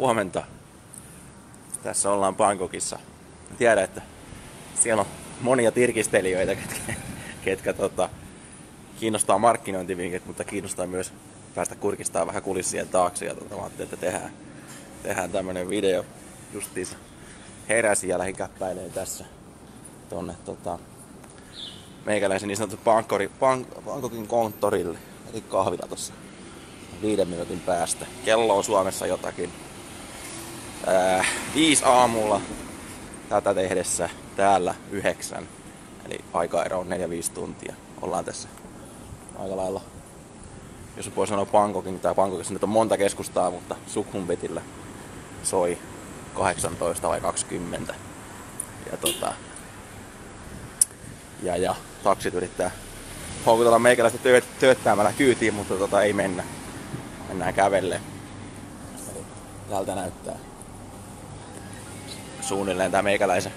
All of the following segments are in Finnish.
Huomenta. Tässä ollaan Bangkokissa. Tiedän, että siellä on monia tirkistelijöitä, ketkä, ketkä tota, kiinnostaa markkinointivinkit, mutta kiinnostaa myös päästä kurkistaa vähän kulissien taakse. Ja tota, ajattelin, että tehdään, tehdään tämmönen video justiinsa heräsin ja lähdin tässä tonne tota, meikäläisen niin sanottu Bangkori, Bang, Bangkokin konttorille, eli kahvila tossa viiden minuutin päästä. Kello on Suomessa jotakin ää, viisi aamulla tätä tehdessä, täällä yhdeksän. Eli aikaero on 4-5 tuntia. Ollaan tässä aika lailla, jos voi sanoa Bangkokin, tai Bangkokissa nyt on monta keskustaa, mutta Sukhumvitillä soi 18 vai 20. Ja tota, ja, ja taksit yrittää houkutella meikäläistä työt, kyytiin, mutta tota, ei mennä. Mennään kävelle. Tältä näyttää suunnilleen tää meikäläisen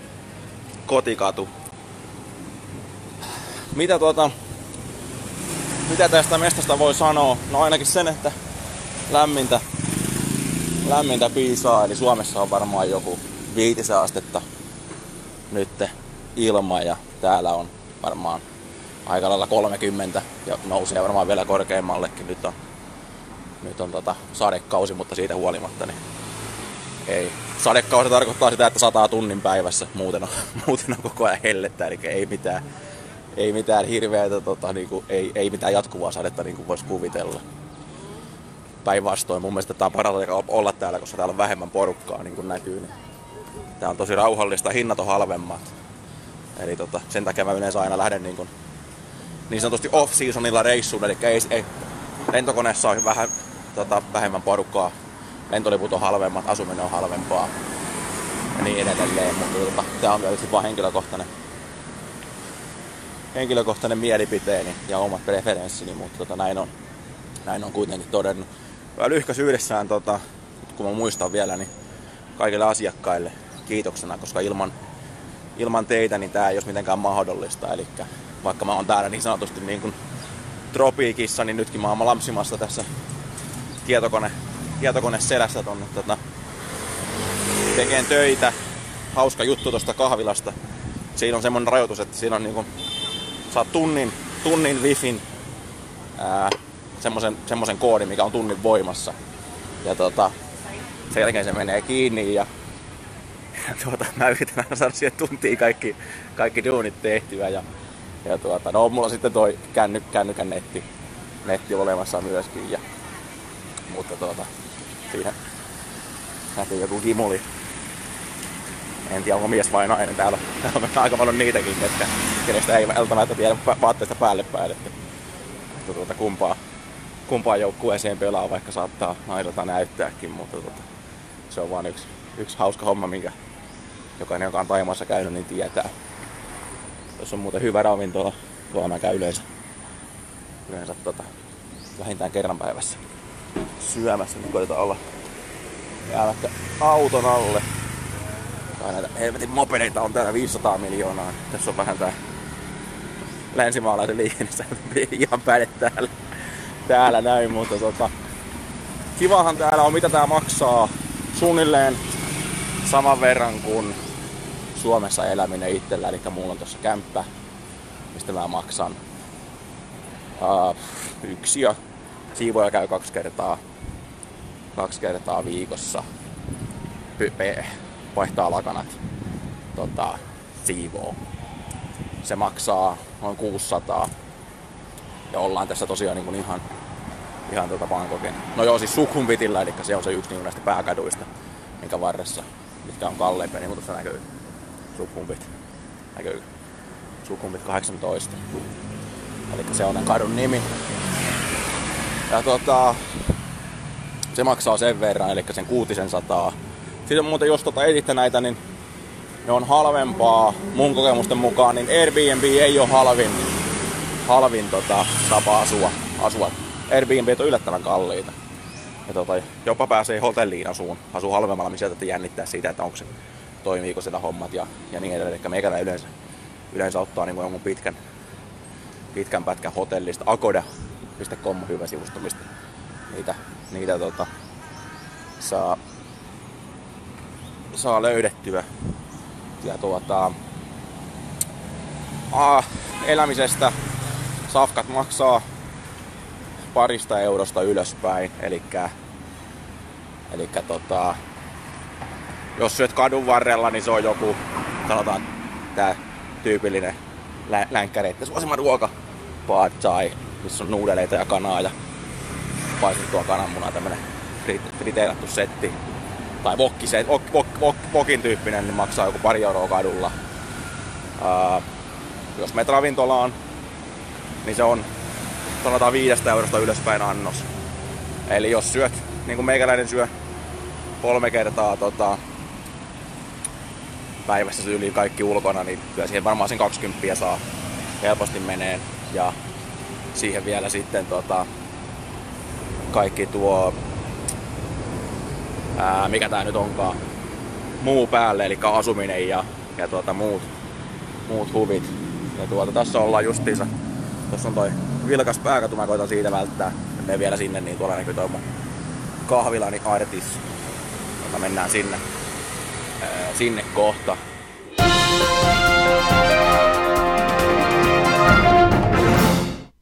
kotikatu. Mitä tuota, mitä tästä mestasta voi sanoa? No ainakin sen, että lämmintä, lämmintä piisaa, eli Suomessa on varmaan joku viitisen astetta nyt ilma ja täällä on varmaan aika lailla 30 ja nousee varmaan vielä korkeammallekin. Nyt on, nyt on tota sadekausi, mutta siitä huolimatta niin ei. Sadekausi tarkoittaa sitä, että sataa tunnin päivässä, muuten on, muuten on koko ajan hellettä, eli ei mitään, ei mitään hirveätä, tota, niin kuin, ei, ei mitään jatkuvaa sadetta niin kuin voisi kuvitella. Päinvastoin mun mielestä tämä on parasta olla täällä, koska täällä on vähemmän porukkaa, niin kuin näkyy. Niin tää on tosi rauhallista, hinnat on halvemmat. Eli tota, sen takia mä yleensä aina lähden niin, kuin, niin sanotusti off-seasonilla reissuun, eli ei, ei, lentokoneessa on vähän tota, vähemmän porukkaa, lentoliput on halvemmat, asuminen on halvempaa ja niin edelleen, mutta tota, tämä on tietysti vain henkilökohtainen, henkilökohtainen mielipiteeni ja omat preferenssini, mutta tota, näin, on, näin on kuitenkin todennut. Lyhkäisyydessään, tota, kun mä muistan vielä, niin kaikille asiakkaille kiitoksena, koska ilman, ilman teitä niin tämä ei olisi mitenkään mahdollista. Eli vaikka mä oon täällä niin sanotusti niin kuin tropiikissa, niin nytkin mä oon lampsimassa tässä tietokone, tietokone selässä tonne tota, tekeen töitä. Hauska juttu tuosta kahvilasta. Siinä on semmonen rajoitus, että siinä on niinku, saat tunnin, tunnin wifin ää, semmosen, semmosen koodin, mikä on tunnin voimassa. Ja tota, sen jälkeen se menee kiinni ja ja tuota, mä yritän aina saada siihen tuntiin kaikki, kaikki duunit tehtyä. Ja, ja tuota, no mulla sitten toi känny, kännykän netti, netti olemassa myöskin. Ja, mutta tuota, siinä näkyy joku kimuli. En tiedä onko mies vai nainen. Täällä, täällä on aika paljon niitäkin, ketkä, kenestä ei välttämättä tiedä vaatteista päälle päin. Että, että tuota, kumpaa, kumpaa joukkueeseen pelaa, vaikka saattaa naiselta näyttääkin, mutta tuota, se on vain yksi, yksi hauska homma, minkä jokainen, joka on Taimassa käynyt, niin tietää. Jos on muuten hyvä ravintola, tuolla mä käyn yleensä, yleensä tota, vähintään kerran päivässä syömässä, niin koitetaan olla jäämättä auton alle. Tai näitä helvetin mopedeita on täällä 500 miljoonaa. Tässä on vähän tää länsimaalaisen liikennessä ihan päde täällä, täällä näin, mutta tota, kivahan täällä on, mitä tää maksaa suunnilleen saman verran kuin Suomessa eläminen itsellä, eli mulla on tuossa kämppä, mistä mä maksan uh, yksi ja siivoja käy kaksi kertaa, kaksi kertaa viikossa. Pype vaihtaa lakanat, tota, siivoo. Se maksaa noin 600. Ja ollaan tässä tosiaan niin kuin ihan, ihan tuota Bangkokin. No joo, siis Sukhumvitillä, eli se on se yksi niin näistä pääkaduista, minkä varressa, mitkä on kalleimpia, niin mutta se näkyy Sukhumvit. Näkyy Sukhumvit 18. Eli se on kadun nimi. Ja tota, Se maksaa sen verran, eli sen kuutisen sataa. Sitten muuten, jos tota editte näitä, niin ne on halvempaa mun kokemusten mukaan, niin Airbnb ei ole halvin, halvin tota, tapa asua, asua. Airbnb on yllättävän kalliita. Ja tota, jopa pääsee hotelliin asuun, asuu halvemmalla, missä sieltä jännittää siitä, että onko se, toimiiko sitä hommat ja, ja niin edelleen. Eli meikällä yleensä, yleensä ottaa niin jonkun pitkän, pitkän pätkän hotellista. Akoda.com on hyvä sivusto, mistä niitä, niitä tota, saa, saa löydettyä. Ja tuota, a, elämisestä safkat maksaa parista eurosta ylöspäin. Eli tota, jos syöt kadun varrella, niin se on joku, sanotaan, tää tyypillinen lä- länkkäreitten suosima ruoka. Pad thai, missä on nuudeleita ja kanaa ja paistettua kananmunaa, tämmönen friteerattu setti. Tai vokki, se, vok, vok, vok, vokin tyyppinen, niin maksaa joku pari euroa kadulla. Uh, jos menet ravintolaan, niin se on sanotaan viidestä eurosta ylöspäin annos. Eli jos syöt, niin kuin meikäläinen syö kolme kertaa tota, päivässä yli kaikki ulkona, niin kyllä siihen varmaan sen 20 saa helposti menee. Ja siihen vielä sitten tota, kaikki tuo, ää, mikä tää nyt onkaan, muu päälle, eli asuminen ja, ja tuota, muut, muut huvit. Ja tuota, tässä ollaan justiinsa, tuossa on toi vilkas pääkatu, mä koitan siitä välttää. Me vielä sinne, niin tuolla näkyy toi mun kahvilani Artis. Jota mennään sinne, ää, sinne kohta.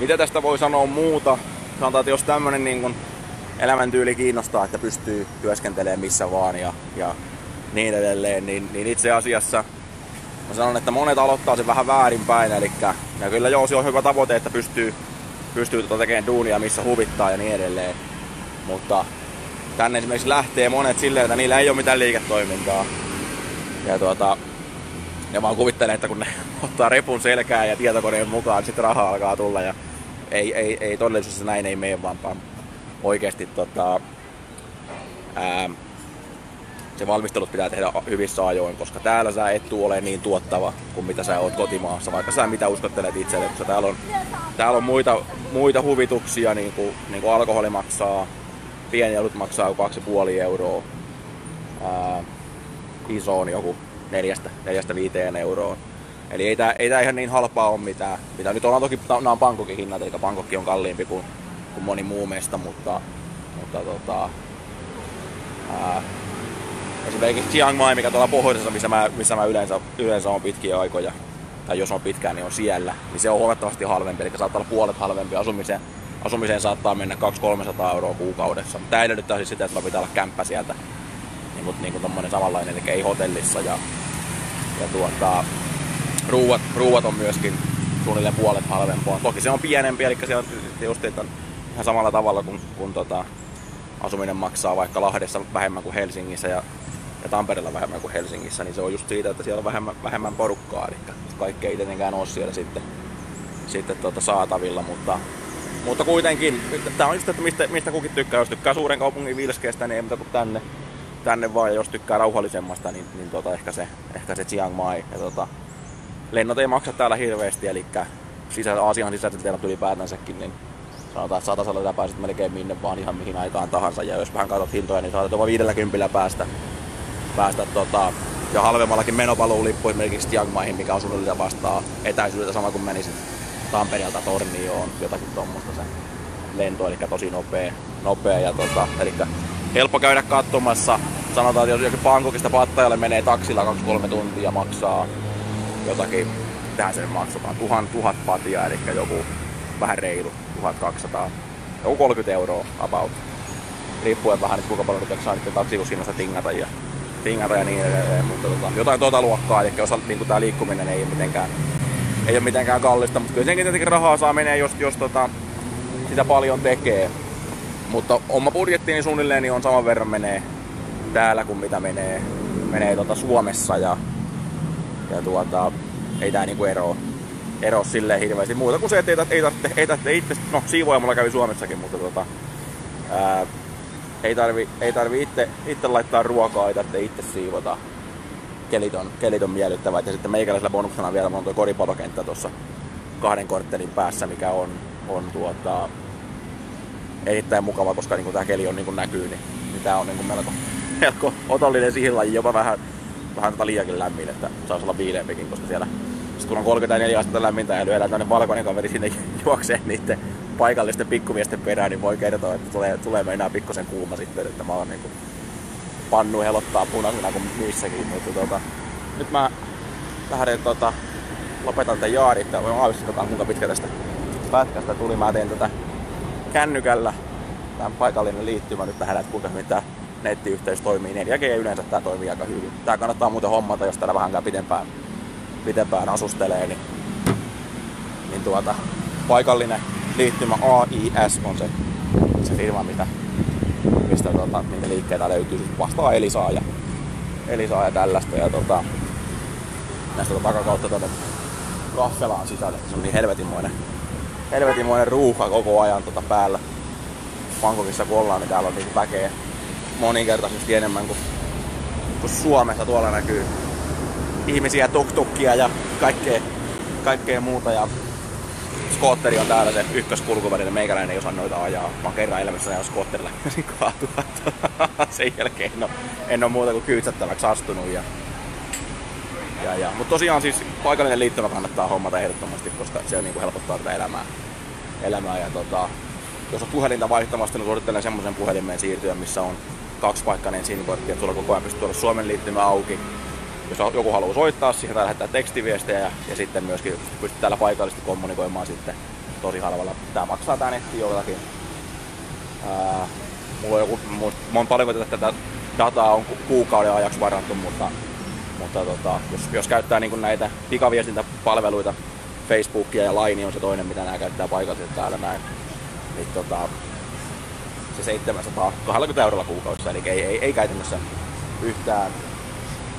Mitä tästä voi sanoa muuta? Sanotaan, että jos tämmönen niin kun elämäntyyli kiinnostaa, että pystyy työskentelemään missä vaan ja, ja niin edelleen, niin, niin itse asiassa mä sanon, että monet aloittaa sen vähän väärinpäin, eli ja kyllä joo, se on hyvä tavoite, että pystyy, pystyy tota tekemään duunia missä huvittaa ja niin edelleen. Mutta tänne esimerkiksi lähtee monet silleen, että niillä ei ole mitään liiketoimintaa. Ja tuota, ja vaan kuvittelen, että kun ne ottaa repun selkään ja tietokoneen mukaan, niin sitten rahaa alkaa tulla. Ja ei, ei, ei todellisuudessa näin ei mene, vaan oikeasti tota, ää, se valmistelut pitää tehdä hyvissä ajoin, koska täällä sä et ole niin tuottava kuin mitä sä oot kotimaassa, vaikka sä mitä uskottelet itselle, koska täällä on, täällä on muita, muita huvituksia, niin kuin, niin kuin alkoholi maksaa, pieni olut maksaa 2,5 euroa, ää, iso on joku neljästä, neljästä viiteen euroa. Eli ei tää, ei tää ihan niin halpaa ole mitään. Mitä nyt on toki, nämä on Bangkokin hinnat, eli Bangkokki on kalliimpi kuin, kuin moni muu mesta, mutta, mutta tota, ää, esimerkiksi Chiang Mai, mikä tuolla pohjoisessa, missä mä, missä mä yleensä, yleensä on pitkiä aikoja, tai jos on pitkään, niin on siellä, niin se on huomattavasti halvempi, eli saattaa olla puolet halvempi asumiseen. Asumiseen saattaa mennä 200-300 euroa kuukaudessa. Mutta tämä edellyttää siis sitä, että pitää olla kämppä sieltä, niin kuin, niin kuin samanlainen, eli ei hotellissa. Ja, ja tuota, ruuat, ruuat on myöskin suunnilleen puolet halvempaa. Toki se on pienempi, eli on just ihan samalla tavalla kuin, kun tota, asuminen maksaa vaikka Lahdessa vähemmän kuin Helsingissä ja ja Tampereella vähemmän kuin Helsingissä, niin se on just siitä, että siellä on vähemmän, vähemmän porukkaa, eli kaikki ei tietenkään ole siellä sitten, sitten tuota saatavilla, mutta, mutta kuitenkin, tämä on just, että mistä, mistä kukin tykkää, jos tykkää suuren kaupungin vilskeestä, niin ei mitä tänne, tänne vaan, ja jos tykkää rauhallisemmasta, niin, niin tota, ehkä, se, ehkä se Chiang Mai. Ja tota, lennot ei maksa täällä hirveästi, eli sisä, Aasian sisäiset lennot ylipäätänsäkin, niin sanotaan, että satasella pääset melkein minne vaan ihan mihin aikaan tahansa. Ja jos vähän katsot hintoja, niin saatat jopa 50 päästä päästä tota, ja halvemmallakin menopaluulippu esimerkiksi Chiang Maihin, mikä on suunnilleen vastaa etäisyydeltä sama kuin menisit Tampereelta Tornioon, jotakin tuommoista se lento, eli tosi nopea, nopea ja tota, eli helppo käydä katsomassa. Sanotaan, että jos jokin Bangkokista Pattajalle menee taksilla 2-3 tuntia maksaa jotakin, tähän sen maksataan, tuhan, tuhat patia, eli joku vähän reilu, 1200, joku 30 euroa about. riippuen vähän, että kuinka paljon nyt saa niiden taksivuushinnasta tingata ja, tingata ja niin edelleen. Mutta tota, jotain tuota luokkaa, eli osa, niin tämä liikkuminen ei ole mitenkään, ei ole mitenkään kallista, mutta kyllä senkin tietenkin rahaa saa menee, jos, jos tota, sitä paljon tekee. Mutta oma budjettiini suunnilleen niin on saman verran menee täällä kuin mitä menee, menee tota Suomessa ja, ja tuota, ei tää niinku ero, ero silleen hirveästi muuta kuin se, että ei tarvitse, ei tarvitse, ei tarvitse itse, no siivoja mulla kävi Suomessakin, mutta tota, ää, ei tarvi, ei tarvi itse, itse laittaa ruokaa, ei tarvitse itse siivota. Kelit on, kelit on miellyttävät ja sitten meikäläisellä bonuksena vielä on tuo koripallokenttä tuossa kahden korttelin päässä, mikä on, on tuota, erittäin mukava, koska niin tämä keli on niin näkyy, niin, niin tämä on niin melko, melko otollinen siihen lajiin, jopa vähän, vähän tota liiakin lämmin, että saisi olla viileempikin, koska siellä kun on 34 astetta lämmintä ja lyödään tämmöinen valkoinen kaveri sinne juokseen niiden paikallisten pikkuviesten perään, niin voi kertoa, että tulee, tulee meinaa pikkusen kuuma sitten, että mä oon niin kuin pannu helottaa punaisena kuin missäkin. Mutta tota, nyt mä lähden tota, lopetan tämän jaarin, että voin aavistaa kuinka pitkä tästä pätkästä tuli. Mä teen tätä kännykällä, tämä paikallinen liittymä nyt tähän, että kuinka mitä nettiyhteys toimii. 4G yleensä tämä toimii aika hyvin. Tää kannattaa muuten hommata, jos täällä vähän pitempään, pitempään asustelee, niin, niin tuota, paikallinen liittymä AIS on se, se firma, mitä, mistä tota, minkä liikkeitä löytyy. Vastaa Elisaa ja, Elisaa ja tällaista. Ja tota, näistä tota takakautta tuonne kahvelaan sisälle. Se on niin helvetinmoinen, helvetinmoinen ruuha koko ajan tota päällä. Bangkokissa kun ollaan, niin täällä on niinku väkeä moninkertaisesti enemmän kuin, kuin Suomessa. Tuolla näkyy ihmisiä, tuktukkia ja kaikkea, kaikkea muuta. Ja skootteri on täällä se ykköskulkuväline, meikäläinen ei osaa noita ajaa. Mä oon kerran elämässä ajaa skootterilla kaatua. Sen jälkeen en ole, en ole muuta kuin kyydsättäväksi astunut. Ja, ja, ja. Mutta tosiaan siis paikallinen liittymä kannattaa hommata ehdottomasti, koska se on, niin kuin helpottaa tätä elämää. elämää ja tota, jos on puhelinta vaihtamasta, niin suosittelen semmoisen puhelimeen siirtyä, missä on kaksipaikkainen SIM-kortti, että sulla koko ajan pystyy olla Suomen liittymä auki. Jos joku haluaa soittaa siihen tai lähettää tekstiviestejä ja, ja sitten myöskin pystyt täällä paikallisesti kommunikoimaan sitten tosi halvalla. Tää maksaa tää netti jotakin. Mulla on joku, mä oon paljon tätä dataa on kuukauden ajaksi varattu, mutta, mutta tota, jos, jos käyttää niin näitä pikaviestintäpalveluita, Facebookia ja Line on se toinen, mitä nämä käyttää paikallisesti täällä näin. Niin tota, 720 eurolla kuukaudessa, eli ei, ei, ei käytännössä yhtään,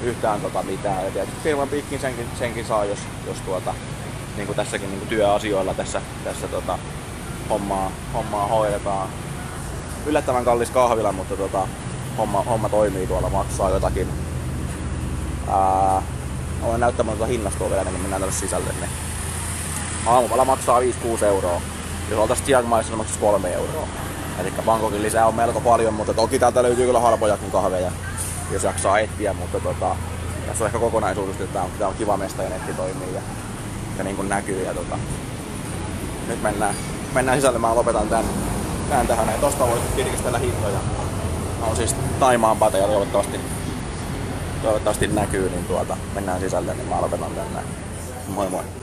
yhtään tota mitään. Ja tietysti firman piikkin senkin, senkin saa, jos, jos tuota, niin kuin tässäkin niin kuin työasioilla tässä, tässä tota, hommaa, hommaa hoidetaan. Yllättävän kallis kahvila, mutta tota, homma, homma toimii tuolla, maksaa jotakin. Ää, olen näyttämään tuota hinnastoa vielä, niin mennään tänne sisälle. Niin aamupala maksaa 5-6 euroa. Jos oltaisiin Chiang Maissa, se maksaisi 3 euroa. Eli Bangkokin lisää on melko paljon, mutta toki täältä löytyy kyllä halpojakin kahveja, jos jaksaa etsiä, mutta tota, tässä on ehkä kokonaisuudesta, että tämä on, tämä on kiva mesta ja netti toimii ja, ja niin kuin näkyy. Ja tota, nyt mennään, mennään sisälle, mä lopetan tän, tän tähän ja tosta voi kirkistellä hintoja. Mä on siis Taimaan pateja toivottavasti, toivottavasti näkyy, niin tuota, mennään sisälle, niin mä lopetan tänne. Moi moi.